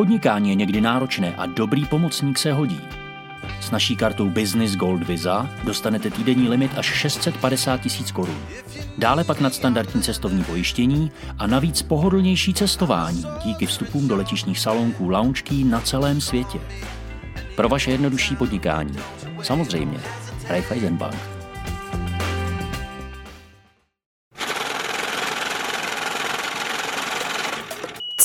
podnikání je někdy náročné a dobrý pomocník se hodí. S naší kartou Business Gold Visa dostanete týdenní limit až 650 tisíc korun. Dále pak nadstandardní cestovní pojištění a navíc pohodlnější cestování díky vstupům do letišních salonků lounge na celém světě. Pro vaše jednodušší podnikání. Samozřejmě. Raiffeisen Bank.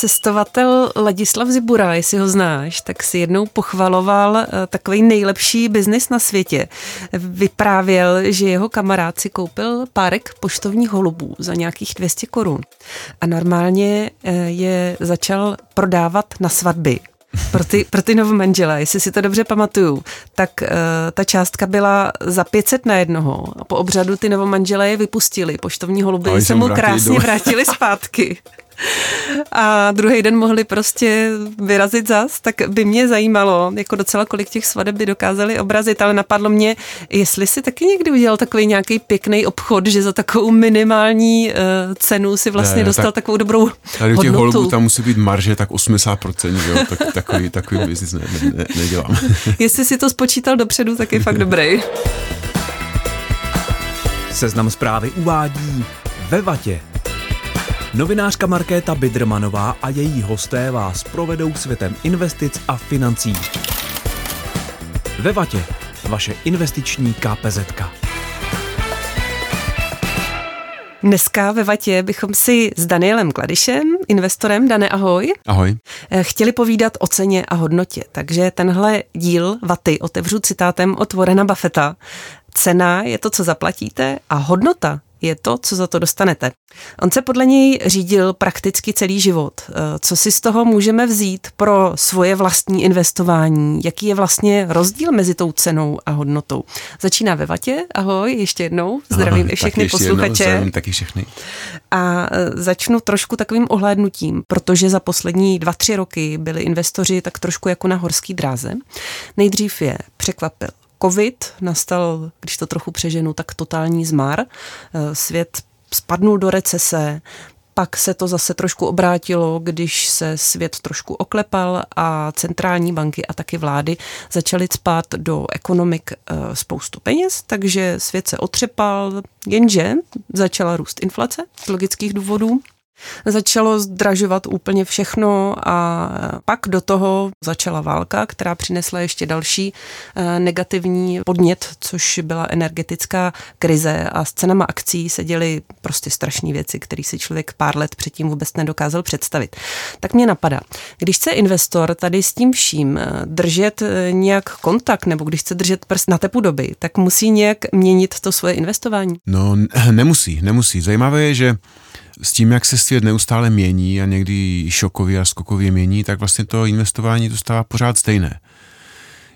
Cestovatel Ladislav Zibura, jestli ho znáš, tak si jednou pochvaloval eh, takový nejlepší biznis na světě. Vyprávěl, že jeho kamarád si koupil párek poštovních holubů za nějakých 200 korun a normálně eh, je začal prodávat na svatby pro ty, pro ty novomanžele, jestli si to dobře pamatuju, tak uh, ta částka byla za 500 na jednoho. A po obřadu ty novomanžele je vypustili. Poštovní holuby se mu krásně vrátili zpátky a druhý den mohli prostě vyrazit zas, tak by mě zajímalo, jako docela kolik těch svadeb by dokázali obrazit, ale napadlo mě, jestli si taky někdy udělal takový nějaký pěkný obchod, že za takovou minimální uh, cenu si vlastně ne, dostal tak, takovou dobrou Tady těch holubů tam musí být marže tak 80%, že jo? Tak, takový, takový biznis ne, ne, nedělám. jestli si to spočítal dopředu, tak je fakt dobrý. Seznam zprávy uvádí ve vatě Novinářka Markéta Bidrmanová a její hosté vás provedou světem investic a financí. Ve Vatě, vaše investiční KPZ. Dneska ve Vatě bychom si s Danielem Kladišem, investorem, Dane, ahoj. Ahoj. Eh, chtěli povídat o ceně a hodnotě, takže tenhle díl Vaty otevřu citátem od Warrena Buffetta. Cena je to, co zaplatíte a hodnota je to, co za to dostanete. On se podle něj řídil prakticky celý život. Eh, co si z toho můžeme vzít pro svoje vlastní investování? Jaký je vlastně rozdíl mezi tou cenou a hodnotou? Začíná ve Vatě. Ahoj, ještě jednou. Zdravím Ahoj, i všechny posluchače. Jednou, taky všechny. A eh, začnu trošku takovým ohlédnutím, protože za poslední dva, tři roky byli investoři tak trošku jako na horský dráze. Nejdřív je překvapil covid nastal, když to trochu přeženu, tak totální zmar. Eh, svět spadnul do recese, pak se to zase trošku obrátilo, když se svět trošku oklepal a centrální banky a taky vlády začaly spát do ekonomik eh, spoustu peněz, takže svět se otřepal, jenže začala růst inflace z logických důvodů Začalo zdražovat úplně všechno a pak do toho začala válka, která přinesla ještě další eh, negativní podnět, což byla energetická krize a s cenama akcí se děly prostě strašné věci, které si člověk pár let předtím vůbec nedokázal představit. Tak mě napadá, když chce investor tady s tím vším eh, držet eh, nějak kontakt nebo když chce držet prst na tepu doby, tak musí nějak měnit to svoje investování? No nemusí, nemusí. Zajímavé je, že s tím, jak se svět neustále mění a někdy šokově a skokově mění, tak vlastně to investování zůstává pořád stejné.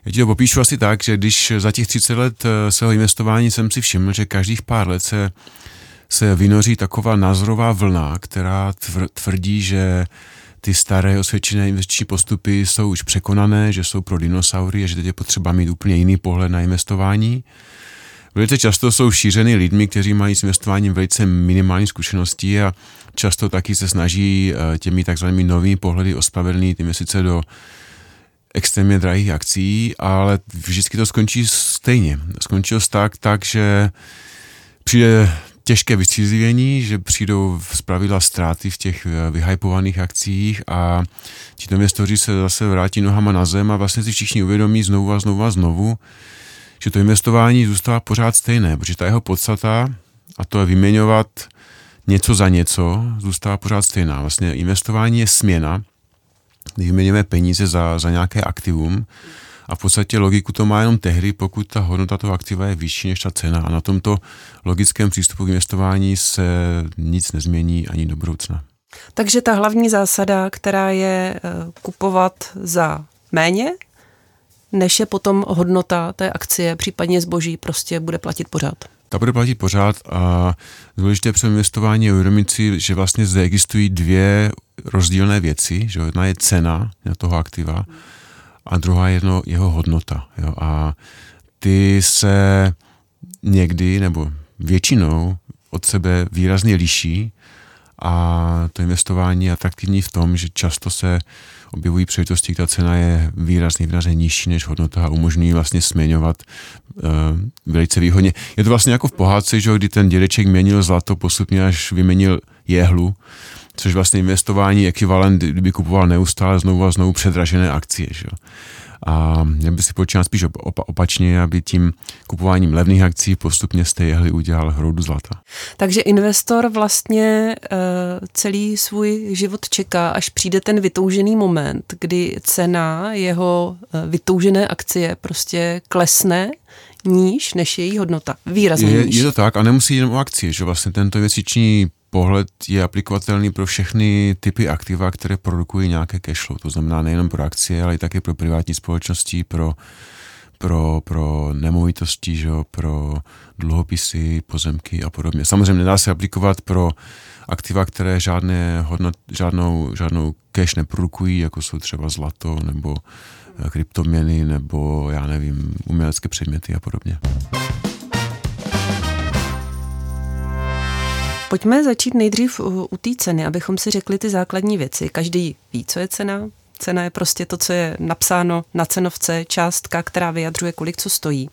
Já ti to popíšu asi tak, že když za těch 30 let eh, svého investování jsem si všiml, že každých pár let se, se vynoří taková názorová vlna, která tvrdí, že ty staré osvědčené investiční postupy jsou už překonané, že jsou pro dinosaury a že teď je potřeba mít úplně jiný pohled na investování. Velice často jsou šířeny lidmi, kteří mají s investováním velice minimální zkušenosti a často taky se snaží eh, těmi takzvanými novými pohledy ospravedlnit investice do extrémně drahých akcí, ale vždycky to skončí stejně. Skončilo tak, tak, že přijde těžké vystřízlivění, že přijdou z pravidla ztráty v těch eh, vyhypovaných akcích a ti investoři se zase vrátí nohama na zem a vlastně si všichni uvědomí znovu a znovu a znovu, že to investování zůstává pořád stejné, protože ta jeho podstata, a to je vyměňovat něco za něco, zůstává pořád stejná. Vlastně investování je směna, kdy vyměňujeme peníze za, za nějaké aktivum a v podstatě logiku to má jenom tehdy, pokud ta hodnota toho aktiva je vyšší než ta cena a na tomto logickém přístupu k investování se nic nezmění ani do budoucna. Takže ta hlavní zásada, která je eh, kupovat za méně, než je potom hodnota té akcie, případně zboží, prostě bude platit pořád. Ta bude platit pořád a důležité při investování je uvědomit si, že vlastně zde existují dvě rozdílné věci, že jedna je cena toho aktiva a druhá je jedno, jeho hodnota. Jo? A ty se někdy nebo většinou od sebe výrazně liší a to investování je atraktivní v tom, že často se objevují příležitosti, ta cena je výrazně, výrazně nižší než hodnota a umožňují vlastně směňovat uh, velice výhodně. Je to vlastně jako v pohádce, že kdy ten dědeček měnil zlato postupně, až vyměnil jehlu, což vlastně investování ekvivalent, kdyby kupoval neustále znovu a znovu předražené akcie. Že? A já by si počínal spíš opačně, aby tím kupováním levných akcí postupně z té jehly udělal hroudu zlata. Takže investor vlastně uh, celý svůj život čeká, až přijde ten vytoužený moment, kdy cena jeho uh, vytoužené akcie prostě klesne níž než její hodnota. Výrazně je, níž. Je to tak a nemusí jenom o akcie, že vlastně tento investiční pohled je aplikovatelný pro všechny typy aktiva, které produkují nějaké cash flow. To znamená nejen pro akcie, ale i také pro privátní společnosti, pro, pro, pro nemovitosti, že, pro dluhopisy, pozemky a podobně. Samozřejmě nedá se aplikovat pro aktiva, které žádné hodnot, žádnou, žádnou cash neprodukují, jako jsou třeba zlato nebo kryptoměny nebo já nevím, umělecké předměty a podobně. Pojďme začít nejdřív u té ceny, abychom si řekli ty základní věci. Každý ví, co je cena. Cena je prostě to, co je napsáno na cenovce, částka, která vyjadřuje, kolik co stojí.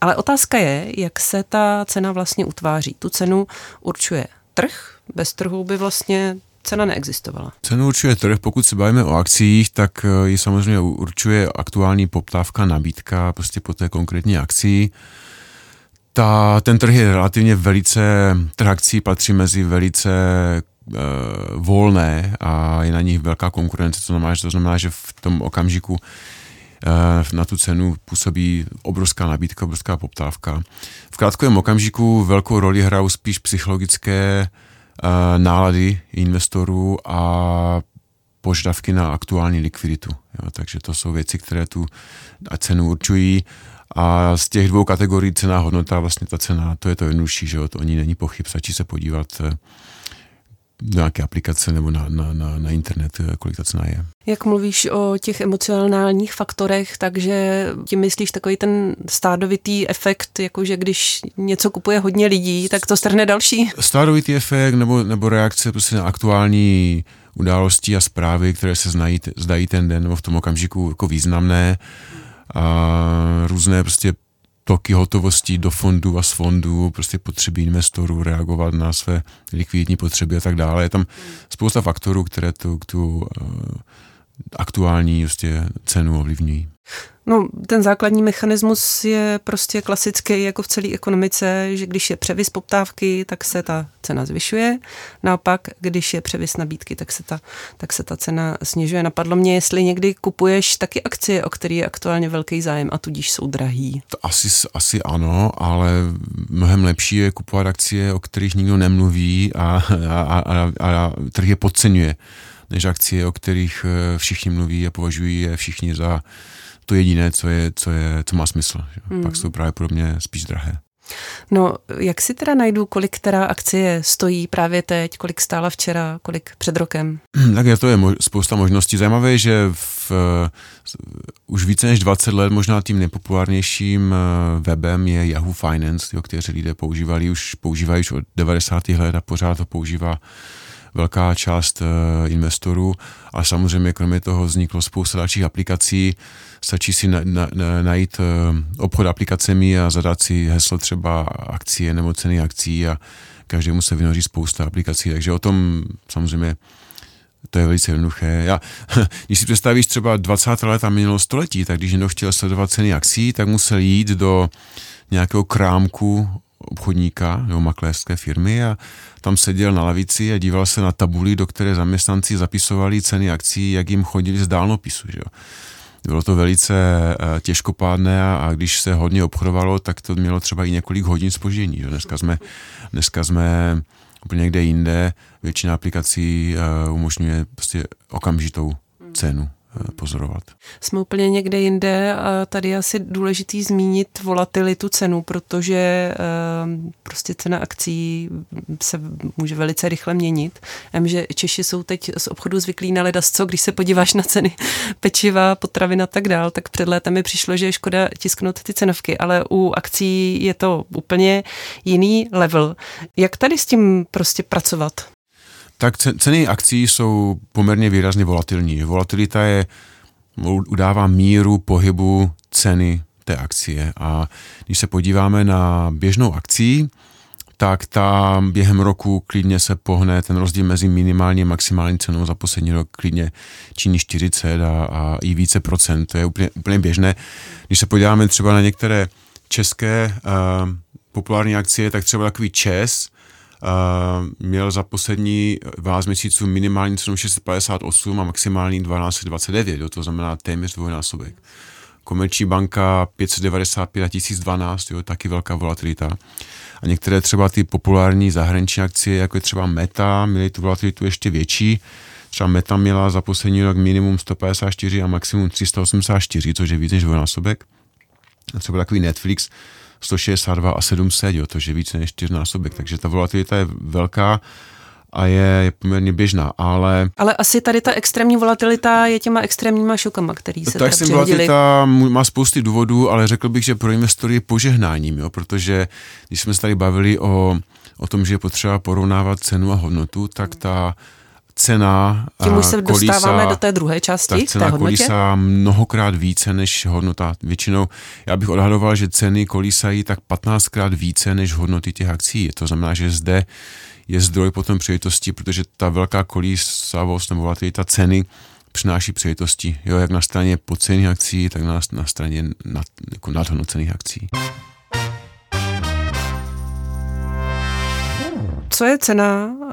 Ale otázka je, jak se ta cena vlastně utváří. Tu cenu určuje trh, bez trhu by vlastně cena neexistovala. Cenu určuje trh, pokud se bavíme o akcích, tak eh, ji samozřejmě určuje aktuální poptávka, nabídka prostě po té konkrétní akci ta, ten trh je relativně velice, trh akcí patří mezi velice uh, volné a je na nich velká konkurence, to znamená, že, to znamená, že v tom okamžiku uh, na tu cenu působí obrovská nabídka, obrovská poptávka. V krátkovém okamžiku velkou roli hrajou spíš psychologické uh, nálady investorů a požadavky na aktuální likviditu. Jo, takže to jsou věci, které tu cenu určují a z těch dvou kategorií cena hodnota, vlastně ta cena, to je to jednodušší, že to o ní není pochyb, stačí se podívat eh, do nějaké aplikace nebo na, na, na, na internet, eh, kolik ta cena je. Jak mluvíš o těch emocionálních faktorech, takže tím myslíš takový ten stádovitý efekt, jakože když něco kupuje hodně lidí, tak to strhne další? Stádovitý efekt nebo, nebo reakce prostě na aktuální události a zprávy, které se znají, zdají ten den nebo v tom okamžiku jako významné a různé prostě toky hotovostí do fondů a z fondů, prostě potřeby investorů reagovat na své likvidní potřeby a tak dále. Je tam spousta faktorů, které tu, tu uh, aktuální prostě cenu ovlivňují. No, ten základní mechanismus je prostě klasický jako v celé ekonomice, že když je převis poptávky, tak se ta cena zvyšuje. Naopak, když je převis nabídky, tak se ta, tak se ta cena snižuje. Napadlo mě, jestli někdy kupuješ taky akcie, o které je aktuálně velký zájem a tudíž jsou drahý. To asi, asi ano, ale mnohem lepší je kupovat akcie, o kterých nikdo nemluví a, a, a, a, a trh je podceňuje, než akcie, o kterých eh, všichni mluví a považují je všichni za to jediné, co, je, co, je, co má smysl. Hmm. Pak jsou právě pro mě spíš drahé. No, jak si teda najdu, kolik která akcie stojí právě teď, kolik stála včera, kolik před rokem? Tak je to je mo- spousta možností. Zajímavé je, že v, uh, už více než 20 let možná tím nejpopulárnějším uh, webem je Yahoo Finance, jo, který lidé používali už, používají už od 90. let a pořád to používá velká část uh, investorů. A samozřejmě kromě toho vzniklo spousta dalších aplikací, Stačí si na, na, na, najít uh, obchod aplikacemi a zadat si heslo třeba akcie nebo ceny akcí a každému se vynoří spousta aplikací, takže o tom samozřejmě to je velice jednoduché. Já, když si představíš třeba 20. leta minulého století, tak když někdo chtěl sledovat ceny akcí, tak musel jít do nějakého krámku obchodníka nebo makléřské firmy a tam seděl na lavici a díval se na tabuli, do které zaměstnanci zapisovali ceny akcí, jak jim chodili z dálnopisu. Že? Bylo to velice eh, těžkopádné a když se hodně obchodovalo, tak to mělo třeba i několik hodin spoždění. Že? Dneska, jsme, dneska jsme úplně někde jinde. Většina aplikací eh, umožňuje prostě okamžitou cenu. Eh, pozorovat. Jsme úplně někde jinde a tady je asi důležitý zmínit volatilitu cenu, protože ehm, prostě cena akcí se může velice rychle měnit. Vím, že Češi jsou teď z obchodu zvyklí na ledasco, když se podíváš na ceny pečiva, potravin a tak dál, tak před létem mi přišlo, že je škoda tisknout ty cenovky, ale u akcí je to úplně jiný level. Jak tady s tím prostě pracovat? Tak ceny akcí jsou poměrně výrazně volatilní. Volatilita je, udává míru pohybu ceny té akcie. A když se podíváme na běžnou akcí, tak ta během roku klidně se pohne ten rozdíl mezi minimální a maximální cenou za poslední rok klidně činí 40 a, a i více procent. To je úplně, úplně běžné. Když se podíváme třeba na některé české uh, populární akcie, tak třeba takový ČES, měl za poslední 12 měsíců minimální cenu 658 a maximální 1229, to znamená téměř dvojnásobek. Komerční banka 595 a 1012, jo, taky velká volatilita. A některé třeba ty populární zahraniční akcie, jako je třeba Meta, měly tu volatilitu ještě větší. Třeba Meta měla za poslední rok minimum 154 a maximum 384, což je víc než dvojnásobek. A třeba takový Netflix 162 a 700, jo, to je víc než čtyřnásobek, takže ta volatilita je velká a je, je poměrně běžná, ale... Ale asi tady ta extrémní volatilita je těma extrémníma šokama, který se Ta extrémní volatilita má spousty důvodů, ale řekl bych, že pro investory je požehnáním, jo, protože když jsme se tady bavili o, o tom, že je potřeba porovnávat cenu a hodnotu, tak ta cena Tím už se kolísa, dostáváme do té druhé části, tak cena té kolísa mnohokrát více než hodnota. Většinou, já bych odhadoval, že ceny kolísají tak 15krát více než hodnoty těch akcí. To znamená, že zde je zdroj potom příležitosti, protože ta velká kolísavost nebo volatilita ceny přináší příležitosti, jo, jak na straně podcených akcí, tak na, na straně nad, jako nadhodnocených akcí. Co je cena, uh,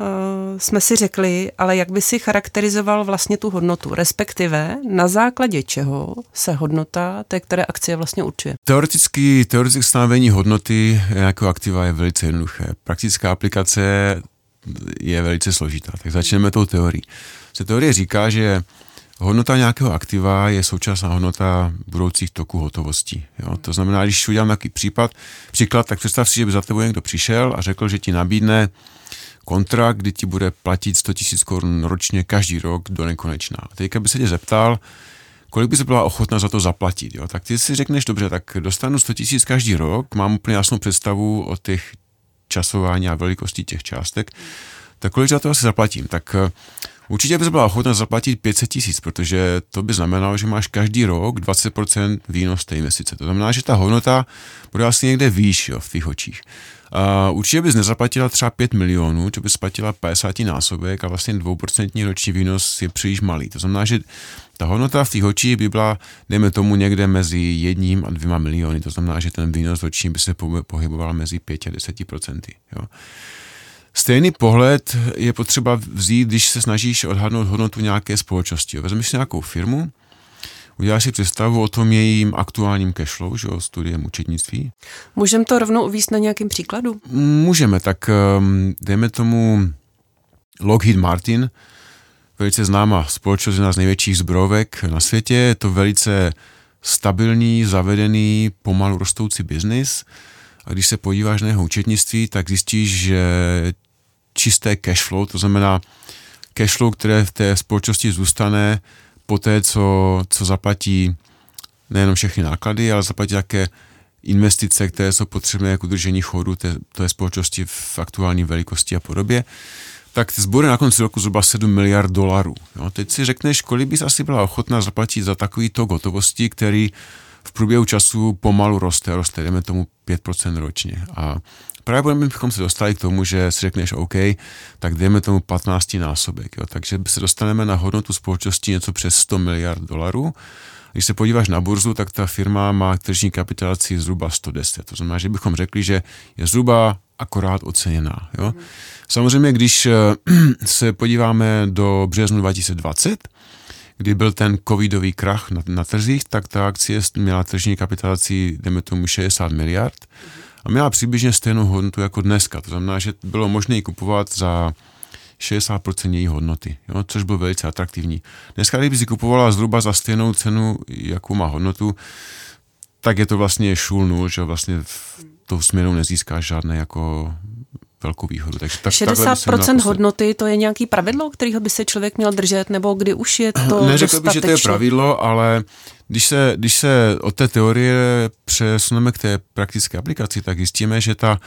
jsme si řekli, ale jak by si charakterizoval vlastně tu hodnotu, respektive na základě čeho se hodnota té které akcie vlastně určuje? Teoreticky, teoretické stanovení hodnoty jako aktiva je velice jednoduché. Praktická aplikace je velice složitá. Tak začneme tou teorií. Se teorie říká, že Hodnota nějakého aktiva je současná hodnota budoucích toků hotovostí. Jo? To znamená, když udělám nějaký případ, příklad, tak představ si, že by za tebou někdo přišel a řekl, že ti nabídne kontrakt, kdy ti bude platit 100 000 korun ročně každý rok do nekonečna. A teďka by se tě zeptal, kolik by se byla ochotna za to zaplatit. Jo? Tak ty si řekneš, dobře, tak dostanu 100 000 každý rok, mám úplně jasnou představu o těch časování a velikosti těch částek, tak kolik za to asi zaplatím? Tak Určitě bys byla ochotná zaplatit 500 tisíc, protože to by znamenalo, že máš každý rok 20% výnos té investice. To znamená, že ta hodnota bude asi někde výš jo, v tvých očích. Uh, určitě bys nezaplatila třeba 5 milionů, že bys platila 50 násobek a vlastně 2% roční výnos je příliš malý. To znamená, že ta hodnota v těch očích by byla, dejme tomu, někde mezi jedním a dvěma miliony. To znamená, že ten výnos roční by se pohyboval mezi 5 a 10%. Jo. Stejný pohled je potřeba vzít, když se snažíš odhadnout hodnotu nějaké společnosti. Vezmeš si nějakou firmu, uděláš si představu o tom jejím aktuálním cashflow, že jo, studiem účetnictví. Můžeme to rovnou uvíct na nějakém příkladu? Můžeme, tak um, dejme tomu Lockheed Martin, velice známá společnost, jedna z největších zbrojovek na světě, je to velice stabilní, zavedený, pomalu rostoucí biznis. A když se podíváš na jeho účetnictví, tak zjistíš, že čisté cash flow, to znamená cash flow, které v té společnosti zůstane po té, co, co zaplatí nejenom všechny náklady, ale zaplatí také investice, které jsou potřebné k udržení chodu té, té společnosti v aktuální velikosti a podobě, tak sbory na konci roku zhruba 7 miliard dolarů. Jo? Teď si řekneš, kolik bys asi byla ochotná zaplatit za takový to gotovosti, který v průběhu času pomalu roste, roste, jdeme tomu 5% ročně. A Právě bychom se dostali k tomu, že si řekneš OK, tak dejme tomu 15 násobek. Jo. Takže se dostaneme na hodnotu společnosti něco přes 100 miliard dolarů. Když se podíváš na burzu, tak ta firma má tržní kapitalaci zhruba 110. To znamená, že bychom řekli, že je zhruba akorát oceněná. Jo. Samozřejmě, když eh, se podíváme do březnu 2020, kdy byl ten covidový krach na, na trzích, tak ta akcie měla tržní kapitalaci, jdeme tomu, 60 miliard. Mm a měla přibližně stejnou hodnotu jako dneska. To znamená, že bylo možné ji kupovat za 60% její hodnoty, jo, což bylo velice atraktivní. Dneska, kdyby si kupovala zhruba za stejnou cenu, jakou má hodnotu, tak je to vlastně šul nul, že vlastně v tou směnou nezískáš žádné jako velkou výhodu. Takže tak, 60% hodnoty, to je nějaký pravidlo, kterého by se člověk měl držet, nebo kdy už je to Neřekl bych, že to je pravidlo, ale když se, když se od té teorie přesuneme k té praktické aplikaci, tak zjistíme, že ta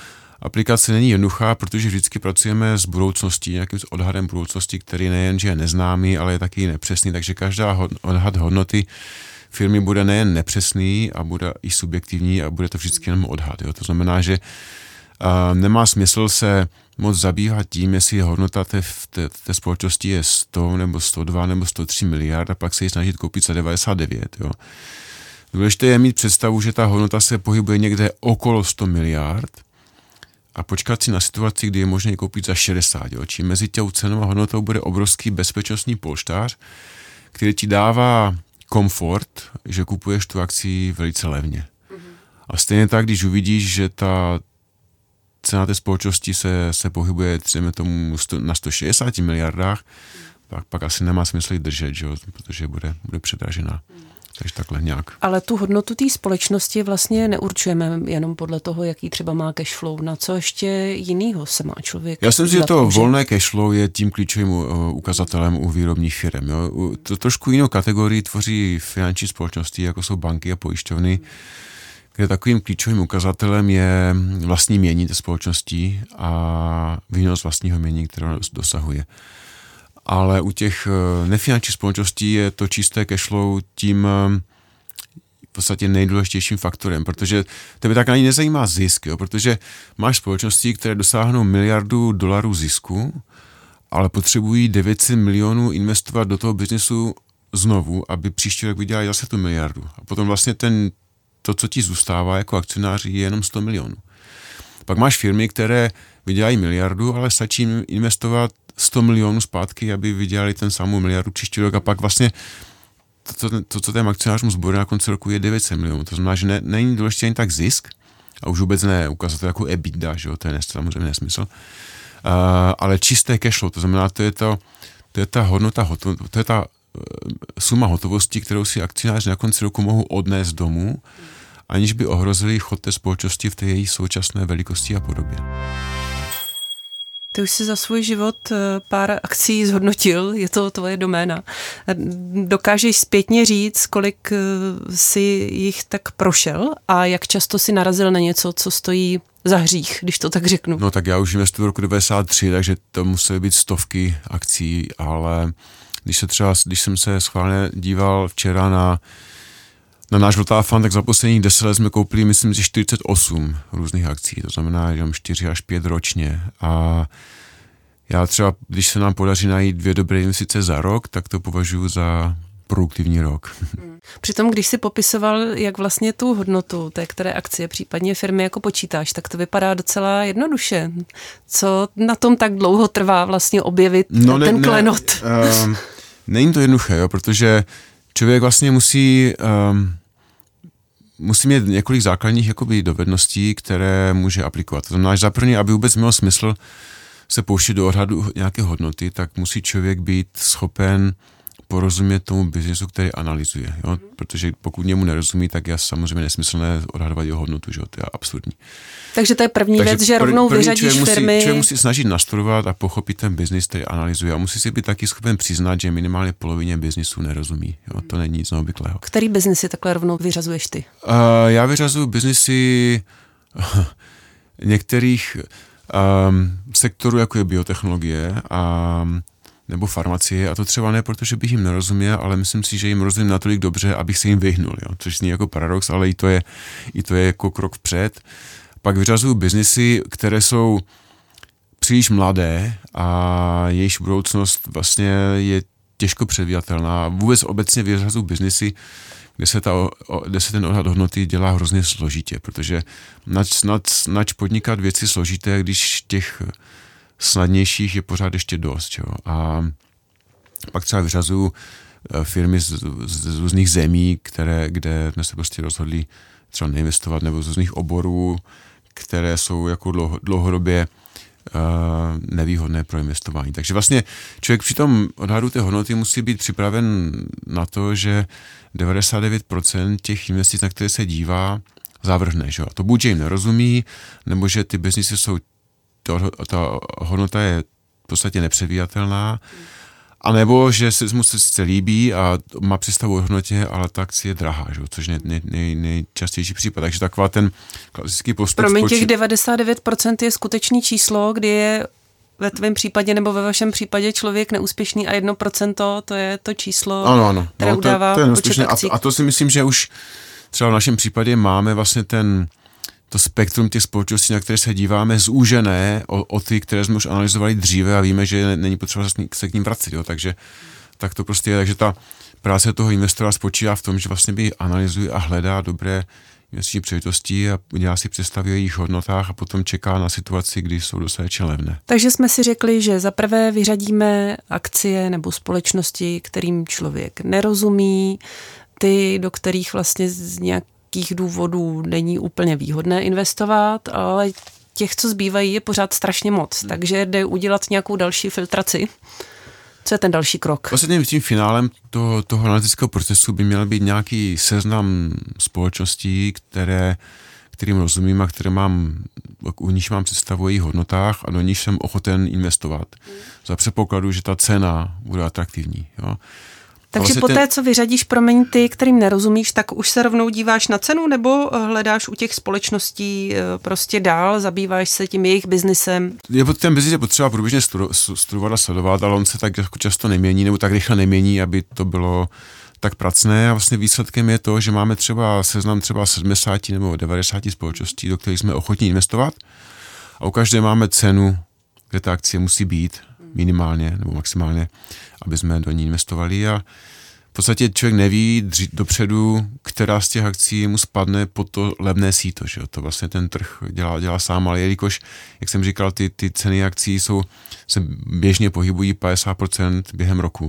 aplikace není jednoduchá, protože vždycky pracujeme s budoucností, nějakým odhadem budoucnosti, který nejen, že je neznámý, ale je taky nepřesný, takže každá odhad hodnoty firmy bude nejen nepřesný a bude i subjektivní a bude to vždycky jenom odhad. Jo. To znamená, že nemá smysl se moc zabývat tím, jestli hodnota té, té, té společnosti je 100 nebo 102 nebo 103 miliard a pak se ji snažit koupit za 99. Jo. Důležité je mít představu, že ta hodnota se pohybuje někde okolo 100 miliard a počkat si na situaci, kdy je možné koupit za 60. Jo. Čím mezi těm cenou a hodnotou bude obrovský bezpečnostní polštář, který ti dává komfort, že kupuješ tu akci velice levně. A stejně tak, když uvidíš, že ta cena té společnosti se, se pohybuje třeba tomu na 160 miliardách, pak, pak asi nemá smysl ji držet, že jo, protože bude, bude předražená. Takže takhle nějak. Ale tu hodnotu té společnosti vlastně neurčujeme jenom podle toho, jaký třeba má cash flow. Na co ještě jinýho se má člověk? Já si myslím, že to může... volné cash flow je tím klíčovým uh, ukazatelem u výrobních firm. Jo. To trošku jinou kategorii tvoří finanční společnosti, jako jsou banky a pojišťovny, kde takovým klíčovým ukazatelem je vlastní mění té společnosti a výnos vlastního mění, které dosahuje ale u těch eh, nefinančních společností je to čisté cashflow tím eh, v podstatě nejdůležitějším faktorem, protože tebe tak ani nezajímá zisk, jo, protože máš společnosti, které dosáhnou miliardu dolarů zisku, ale potřebují 900 milionů investovat do toho biznesu znovu, aby příští rok vydělali zase tu miliardu. A potom vlastně ten, to, co ti zůstává jako akcionáři, je jenom 100 milionů. Pak máš firmy, které vydělají miliardu, ale stačí jim investovat 100 milionů zpátky, aby vydělali ten samou miliardu příští rok a pak vlastně to, to, to co těm akcionářům zbore na konci roku je 900 milionů. To znamená, že ne, není důležitý ani tak zisk, a už vůbec ne ukázat to jako EBITDA, že jo, to je samozřejmě nesmysl, uh, ale čisté cashflow, to znamená, to je, to, to je ta hodnota, hoto, to je ta suma hotovosti, kterou si akcionáři na konci roku mohou odnést domů, aniž by ohrozili chod té společnosti v té její současné velikosti a podobě. Ty už si za svůj život eh, pár akcí zhodnotil, je to tvoje doména. Dokážeš zpětně říct, kolik eh, si jich tak prošel a jak často si narazil na něco, co stojí za hřích, když to tak řeknu? No tak já už investuju v roku 93, takže to musely být stovky akcí, ale když se třeba, když jsem se schválně díval včera na na náš Vltava Fund, tak za posledních 10 let jsme koupili, myslím, že 48 různých akcí, to znamená, že mám 4 až 5 ročně. A já třeba, když se nám podaří najít dvě dobré investice za rok, tak to považuji za produktivní rok. Hmm. Přitom, když si popisoval, jak vlastně tu hodnotu té které akcie, případně firmy jako počítáš, tak to vypadá docela jednoduše. Co na tom tak dlouho trvá vlastně objevit no, ne, ten klenot? Ne, uh, není to jednoduché, jo, protože člověk vlastně musí um, musí mít několik základních jakoby, dovedností, které může aplikovat. To znamená, že za první, aby vůbec mělo smysl se pouštět do odhadu nějaké hodnoty, tak musí člověk být schopen porozumět tomu biznesu, který analyzuje. Jo? Mhm. Protože pokud němu nerozumí, tak je samozřejmě nesmyslné odhadovat jeho hodnotu, že? to je absurdní. Takže to je první Takže věc, že rovnou první vyřadíš člověk firmy. Musí, člověk musí snažit nastudovat a pochopit ten biznis, který analyzuje a musí si být taky schopen přiznat, že minimálně polovině biznisu nerozumí. Jo? To není nic neobvyklého. Který biznisy takhle rovnou vyřazuješ ty? Uh, já vyřazuju biznisy některých um, sektorů, jako je biotechnologie a nebo farmacie a to třeba ne proto, že bych jim nerozuměl, ale myslím si, že jim rozumím natolik dobře, abych se jim vyhnul, jo? což zní jako paradox, ale i to je, i to je jako krok vpřed. Pak vyřazuju biznisy, které jsou příliš mladé a jejich budoucnost vlastně je těžko předvídatelná. Vůbec obecně vyřazuju biznisy, kde se, ta, kde se ten odhad hodnoty dělá hrozně složitě, protože nač, nač, nač podnikat věci složité, když těch snadnějších je pořád ještě dost. Jo. A pak třeba vyřazuju eh, firmy z, z, z různých zemí, které, kde jsme se prostě rozhodli třeba neinvestovat, nebo z různých oborů, které jsou jako dlouho, dlouhodobě uh, nevýhodné pro investování. Takže vlastně člověk při tom odhadu té hodnoty musí být připraven na to, že 99% těch investic, na které se dívá, zavrhne. Že? A to buď, že jim nerozumí, nebo že ty biznisy jsou to, ta hodnota je v podstatě nepředvídatelná A nebo, že se mu se sice líbí a má představu o hodnotě, ale ta akcie je drahá, že? což je nej, nej, nejčastější případ. Takže taková ten klasický postup. Promiň, spočí... těch 99% je skutečný číslo, kdy je ve tvém případě nebo ve vašem případě člověk neúspěšný a 1% to je to číslo, ano, ano. které no, udává to, to je. A, a to si myslím, že už třeba v našem případě máme vlastně ten to spektrum těch společností, na které se díváme, zúžené o, o ty, které jsme už analyzovali dříve a víme, že není potřeba se k ním vracet. Jo. Takže tak to prostě je. Takže ta práce toho investora spočívá v tom, že vlastně by analyzuje a hledá dobré investiční příležitosti a dělá si představy o jejich hodnotách a potom čeká na situaci, kdy jsou dostatečně levné. Takže jsme si řekli, že za prvé vyřadíme akcie nebo společnosti, kterým člověk nerozumí, ty, do kterých vlastně z nějak jakých důvodů není úplně výhodné investovat, ale těch, co zbývají, je pořád strašně moc. Hmm. Takže jde udělat nějakou další filtraci. Co je ten další krok? Vlastně tím finálem toho, toho analytického procesu by měl být nějaký seznam společností, které, kterým rozumím a které mám, u nich mám představu o jejich hodnotách a do nich jsem ochoten investovat. Hmm. Za předpokladu, že ta cena bude atraktivní. Jo. Takže vlastně po té, ten... co vyřadíš, promiň, ty, kterým nerozumíš, tak už se rovnou díváš na cenu nebo eh, hledáš u těch společností eh, prostě dál, zabýváš se tím jejich biznisem? Je ten biznis je potřeba průběžně studovat a sledovat, ale on se tak jako často nemění nebo tak rychle nemění, aby to bylo tak pracné. A vlastně výsledkem je to, že máme třeba seznam třeba 70 nebo 90 společností, do kterých jsme ochotní investovat. A u každé máme cenu, kde ta akcie musí být minimálně nebo maximálně, aby jsme do ní investovali a v podstatě člověk neví dři, dopředu, která z těch akcí mu spadne pod to levné síto. Že? To vlastně ten trh dělá, dělá sám, ale jelikož, jak jsem říkal, ty, ty ceny akcí jsou, se běžně pohybují 50% během roku,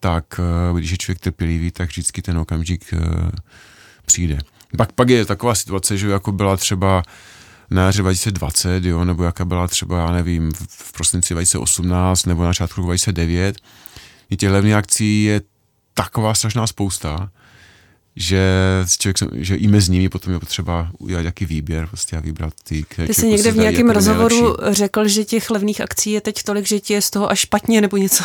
tak eh, když je člověk trpělivý, tak vždycky ten okamžik eh, přijde. Pak, pak je taková situace, že jako byla třeba na jaře 2020, jo, nebo jaká byla třeba, já nevím, v prosinci 2018 nebo na začátku 2009. I těch levných akcí je taková strašná spousta, že, člověk, že i mezi nimi potom je potřeba udělat nějaký výběr prostě a vybrat ty, které Ty jsi někde v nějakém jako rozhovoru nejlepší. řekl, že těch levných akcí je teď tolik, že ti je z toho až špatně nebo něco.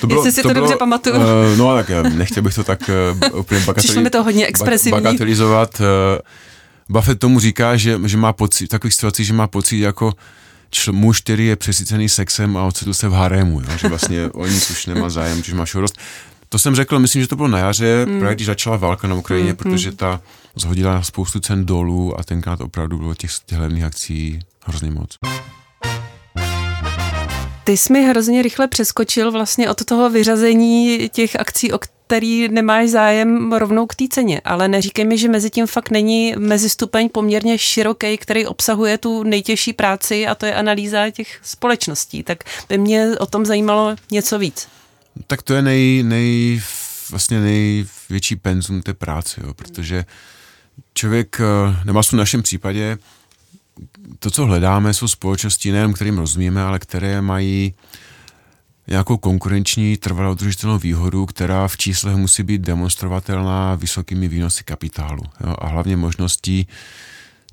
To bylo, Jestli si to, to bylo, dobře pamatuju. Uh, no tak nechtěl bych to tak uh, úplně bagateli- mi to hodně expresivní. bagatelizovat. Uh, Buffett tomu říká, že, že má pocit, v takových situacích, že má pocit jako čl, muž, který je přesycený sexem a ocitl se v harému, jo? že vlastně o nic už nemá zájem, že má šorost. To jsem řekl, myslím, že to bylo na jaře, mm. právě když začala válka na Ukrajině, mm. protože ta zhodila spoustu cen dolů a tenkrát opravdu bylo těch, těch levných akcí hrozně moc. Ty jsi mi hrozně rychle přeskočil vlastně od toho vyřazení těch akcí, o který nemáš zájem rovnou k té ceně, ale neříkej mi, že mezi tím fakt není mezistupeň poměrně široký, který obsahuje tu nejtěžší práci a to je analýza těch společností. Tak by mě o tom zajímalo něco víc. Tak to je nej, nej, vlastně největší penzum té práce, jo, protože člověk, eh, nebo v našem případě, to, co hledáme, jsou společnosti, nejen kterým rozumíme, ale které mají nějakou konkurenční trvalou udržitelnou výhodu, která v číslech musí být demonstrovatelná vysokými výnosy kapitálu. Jo? A hlavně možností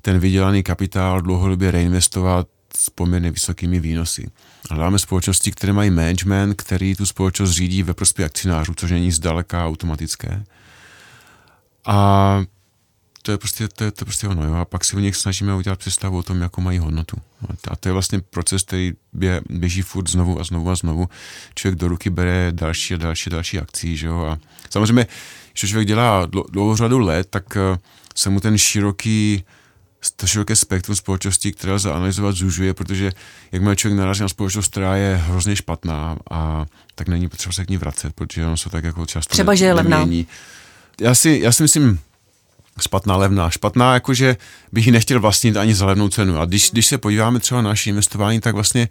ten vydělaný kapitál dlouhodobě reinvestovat s poměrně vysokými výnosy. Hledáme společnosti, které mají management, který tu společnost řídí ve prospěch akcionářů, což není zdaleka automatické. A to je prostě, to je, to je prostě ono. Jo? A pak si o nich snažíme udělat představu o tom, jakou mají hodnotu. A to je vlastně proces, který bě, běží furt znovu a znovu a znovu. Člověk do ruky bere další a další a další akcí. Že jo? A samozřejmě, když člověk dělá dlouhou řadu let, tak eh, se mu ten široký to široké spektrum společnosti, které lze analyzovat, zužuje, protože jakmile člověk narazí na společnost, která je hrozně špatná, a tak není potřeba se k ní vracet, protože ono se tak jako často Třeba, že je levná. Já si, já si myslím, špatná levná. Špatná, jakože bych ji nechtěl vlastnit ani za levnou cenu. A když, když se podíváme třeba na naše investování, tak vlastně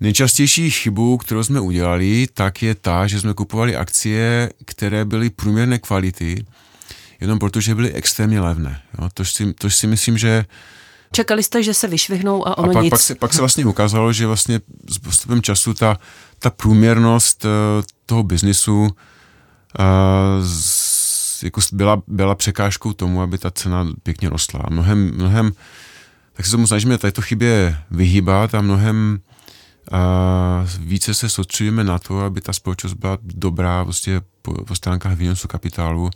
nejčastější chybu, kterou jsme udělali, tak je ta, že jsme kupovali akcie, které byly průměrné kvality, jenom protože byly extrémně levné. Jo? Tož, si, tož si myslím, že Čekali jste, že se vyšvihnou a ono a pak, nic. Pak se, pak se vlastně ukázalo, že vlastně s postupem času ta, ta průměrnost uh, toho biznisu uh, jako byla, byla překážkou tomu, aby ta cena pěkně rostla. Mnohem, mnohem tak se tomu snažíme této chybě vyhýbat a mnohem a více se soustředíme na to, aby ta společnost byla dobrá prostě po, po stránkách výnosu kapitálu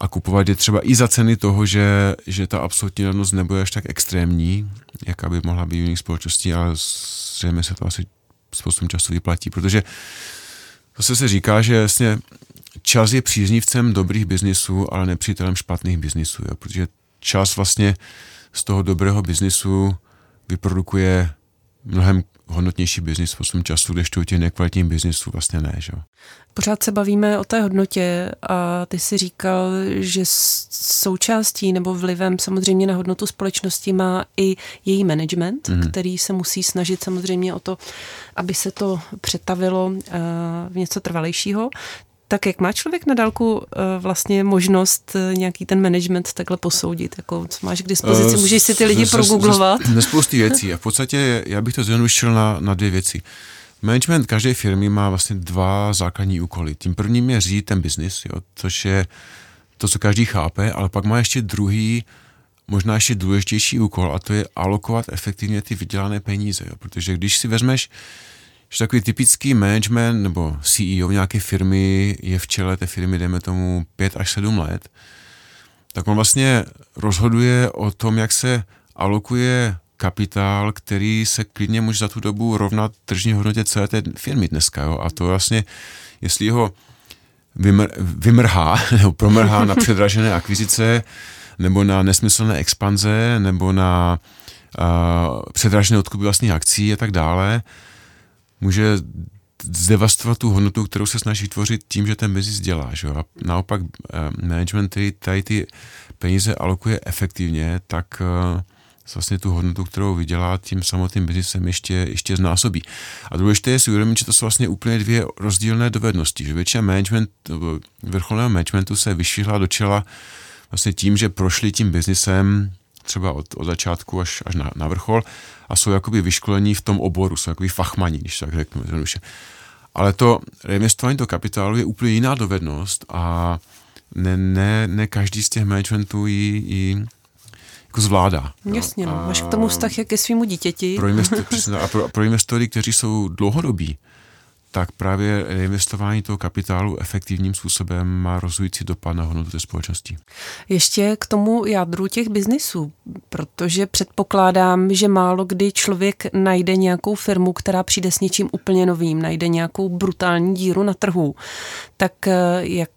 a kupovat je třeba i za ceny toho, že, že ta absolutní levnost nebude až tak extrémní, jaká by mohla být v jiných společností, ale zřejmě se to asi spoustu času vyplatí, protože zase se říká, že jasně čas je příznivcem dobrých biznisů, ale nepřítelem špatných biznisů, jo? protože čas vlastně z toho dobrého biznisu vyprodukuje mnohem hodnotnější biznis v času, když to u těch nekvalitních biznisů vlastně ne. Že? Pořád se bavíme o té hodnotě a ty si říkal, že součástí nebo vlivem samozřejmě na hodnotu společnosti má i její management, mm. který se musí snažit samozřejmě o to, aby se to přetavilo eh, v něco trvalejšího. Tak jak má člověk na dálku uh, vlastně možnost uh, nějaký ten management takhle posoudit? Jako, co máš k dispozici? Můžeš si ty lidi progooglovat? Ze spousty věcí. A v podstatě já bych to zjednodušil na, na dvě věci. Management každé firmy má vlastně dva základní úkoly. Tím prvním je řídit ten biznis, jo, což je to, co každý chápe, ale pak má ještě druhý, možná ještě důležitější úkol a to je alokovat efektivně ty vydělané peníze. Jo, protože když si vezmeš že takový typický management nebo CEO nějaké firmy je v čele té firmy, dejme tomu, 5 až 7 let, tak on vlastně rozhoduje o tom, jak se alokuje kapitál, který se klidně může za tu dobu rovnat tržní hodnotě celé té firmy dneska. Jo? A to vlastně, jestli ho vymr, vymrhá nebo promrhá na předražené akvizice, nebo na nesmyslné expanze, nebo na uh, předražené odkupy vlastních akcí a tak dále, může zdevastovat tu hodnotu, kterou se snaží tvořit tím, že ten biznis dělá. Že? A naopak eh, management, který tady ty peníze alokuje efektivně, tak eh, vlastně tu hodnotu, kterou vydělá tím samotným biznisem ještě, ještě znásobí. A důležité je si uvědomit, že to jsou vlastně úplně dvě rozdílné dovednosti, že většina management, vrcholného managementu se vyšvihla do čela vlastně tím, že prošli tím biznisem třeba od, od začátku až, až na, na vrchol a jsou jakoby vyškolení v tom oboru, jsou jakoby fachmaní, když tak řeknu jednoduše. Ale to reinvestování do kapitálu je úplně jiná dovednost a ne, ne, ne každý z těch managementů ji, ji jako zvládá. Jasně, no. máš k tomu vztah jak ke svýmu dítěti. Pro investory, a pro, pro investory, kteří jsou dlouhodobí, tak právě reinvestování toho kapitálu efektivním způsobem má rozhodující dopad na hodnotu té společnosti. Ještě k tomu jádru těch biznisů, protože předpokládám, že málo kdy člověk najde nějakou firmu, která přijde s něčím úplně novým, najde nějakou brutální díru na trhu. Tak eh, jak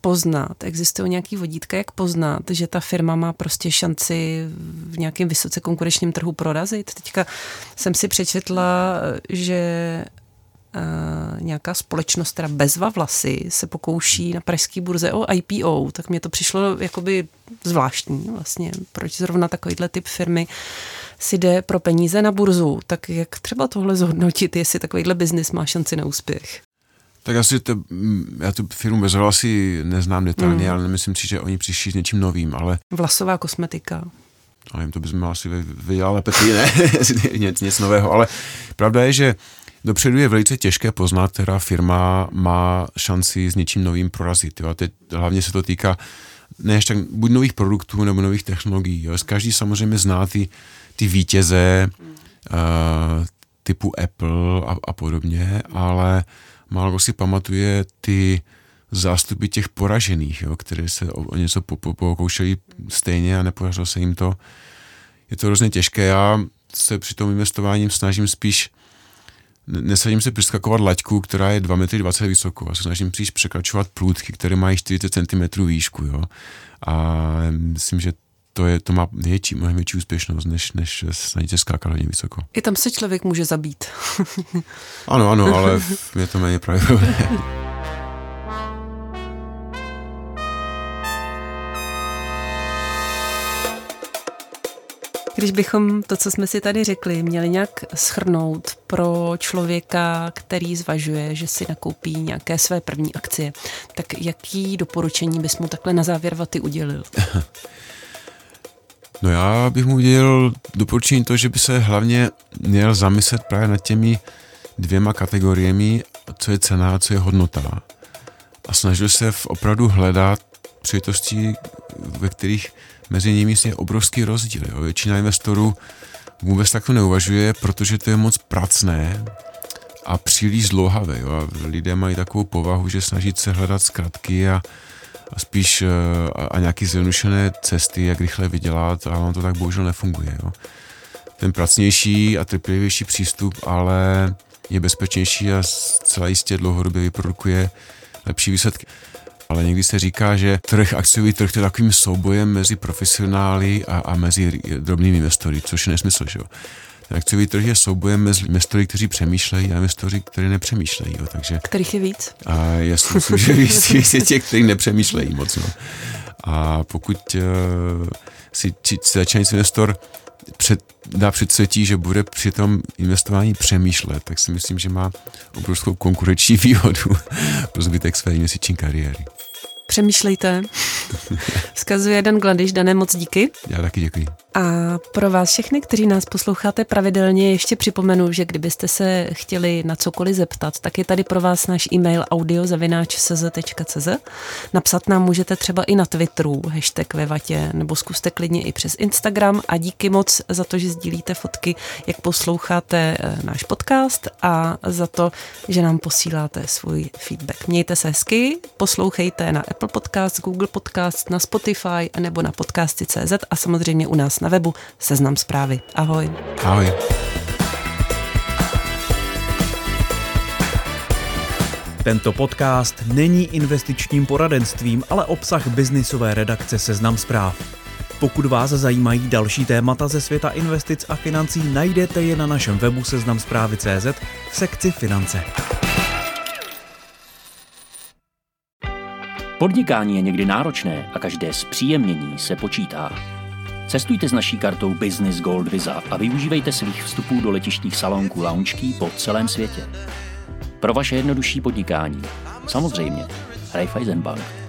poznat, existují nějaký vodítka, jak poznat, že ta firma má prostě šanci v nějakém vysoce konkurenčním trhu prorazit. Teďka jsem si přečetla, že Uh, nějaká společnost, která bezva vlasy, se pokouší na pražské burze o IPO, tak mě to přišlo jakoby zvláštní vlastně, proč zrovna takovýhle typ firmy si jde pro peníze na burzu, tak jak třeba tohle zhodnotit, jestli takovýhle biznis má šanci na úspěch? Tak asi to, mm, já tu firmu bez vlasy neznám detailně, mm. ale nemyslím si, že oni přišli s něčím novým, ale... Vlasová kosmetika. Ale to bychom asi vydělali lépe ne, nic, nic nového, ale pravda je, že Dopředu je velice těžké poznat, která firma má šanci s něčím novým prorazit. Jo. Teď hlavně se to týká ne tak buď nových produktů nebo nových technologií. Jo. Každý samozřejmě zná ty, ty vítěze uh, typu Apple a, a podobně, ale málo si pamatuje ty zástupy těch poražených, jo, které se o, o něco pokoušeli stejně a nepodařilo se jim to. Je to hrozně těžké. Já se při tom investováním snažím spíš nesadím se přeskakovat laťku, která je 2,20 m vysoko a se snažím příliš překračovat průdky, které mají 40 cm výšku. Jo? A myslím, že to, je, to má větší, mnohem větší úspěšnost, než, než snažíte skákat hodně vysoko. I tam se člověk může zabít. ano, ano, ale je to méně pravděpodobné. Když bychom to, co jsme si tady řekli, měli nějak schrnout pro člověka, který zvažuje, že si nakoupí nějaké své první akcie, tak jaký doporučení bys mu takhle na závěr vaty udělil? No já bych mu udělal doporučení to, že by se hlavně měl zamyslet právě nad těmi dvěma kategoriemi, co je cena a co je hodnota. A snažil se v opravdu hledat příležitosti, ve kterých mezi nimi je obrovský rozdíl. Jo. Většina investorů vůbec tak to neuvažuje, protože to je moc pracné a příliš zdlouhavé. Jo. A lidé mají takovou povahu, že snaží se hledat zkratky a, a spíš a, a nějaké zjednodušené cesty, jak rychle vydělat, ale on to tak bohužel nefunguje. Jo. Ten pracnější a trpělivější přístup, ale je bezpečnější a zcela jistě dlouhodobě vyprodukuje lepší výsledky. Ale někdy se říká, že trh, akciový trh je takovým soubojem mezi profesionály a, a mezi drobnými investory, což je nesmysl. Že jo? Ten akciový trh je soubojem mezi investory, kteří přemýšlejí a investory, kteří nepřemýšlejí. Jo? Takže, Kterých je víc? A já si myslím, že víc, víc je těch, kteří nepřemýšlejí moc. No. A pokud uh, si, si začínající investor před, dá předsvětí, že bude při tom investování přemýšlet, tak si myslím, že má obrovskou konkurenční výhodu pro zbytek své investiční kariéry. Přemýšlejte. Vzkazuje Dan Gladiš. Dané, moc díky. Já taky děkuji. A pro vás všechny, kteří nás posloucháte pravidelně, ještě připomenu, že kdybyste se chtěli na cokoliv zeptat, tak je tady pro vás náš e-mail audiozavináč.cz. Napsat nám můžete třeba i na Twitteru, hashtag ve vatě, nebo zkuste klidně i přes Instagram a díky moc za to, že sdílíte fotky, jak posloucháte eh, náš podcast a za to, že nám posíláte svůj feedback. Mějte se hezky, poslouchejte na Apple Podcast, Google Podcast, na Spotify nebo na podcasty.cz a samozřejmě u nás na webu Seznam zprávy. Ahoj. Ahoj. Tento podcast není investičním poradenstvím, ale obsah biznisové redakce Seznam zpráv. Pokud vás zajímají další témata ze světa investic a financí, najdete je na našem webu seznamzprávy.cz v sekci finance. Podnikání je někdy náročné a každé zpříjemnění se počítá. Cestujte s naší kartou Business Gold Visa a využívejte svých vstupů do letištních salonků lounge po celém světě. Pro vaše jednodušší podnikání. Samozřejmě. Raiffeisen Bank.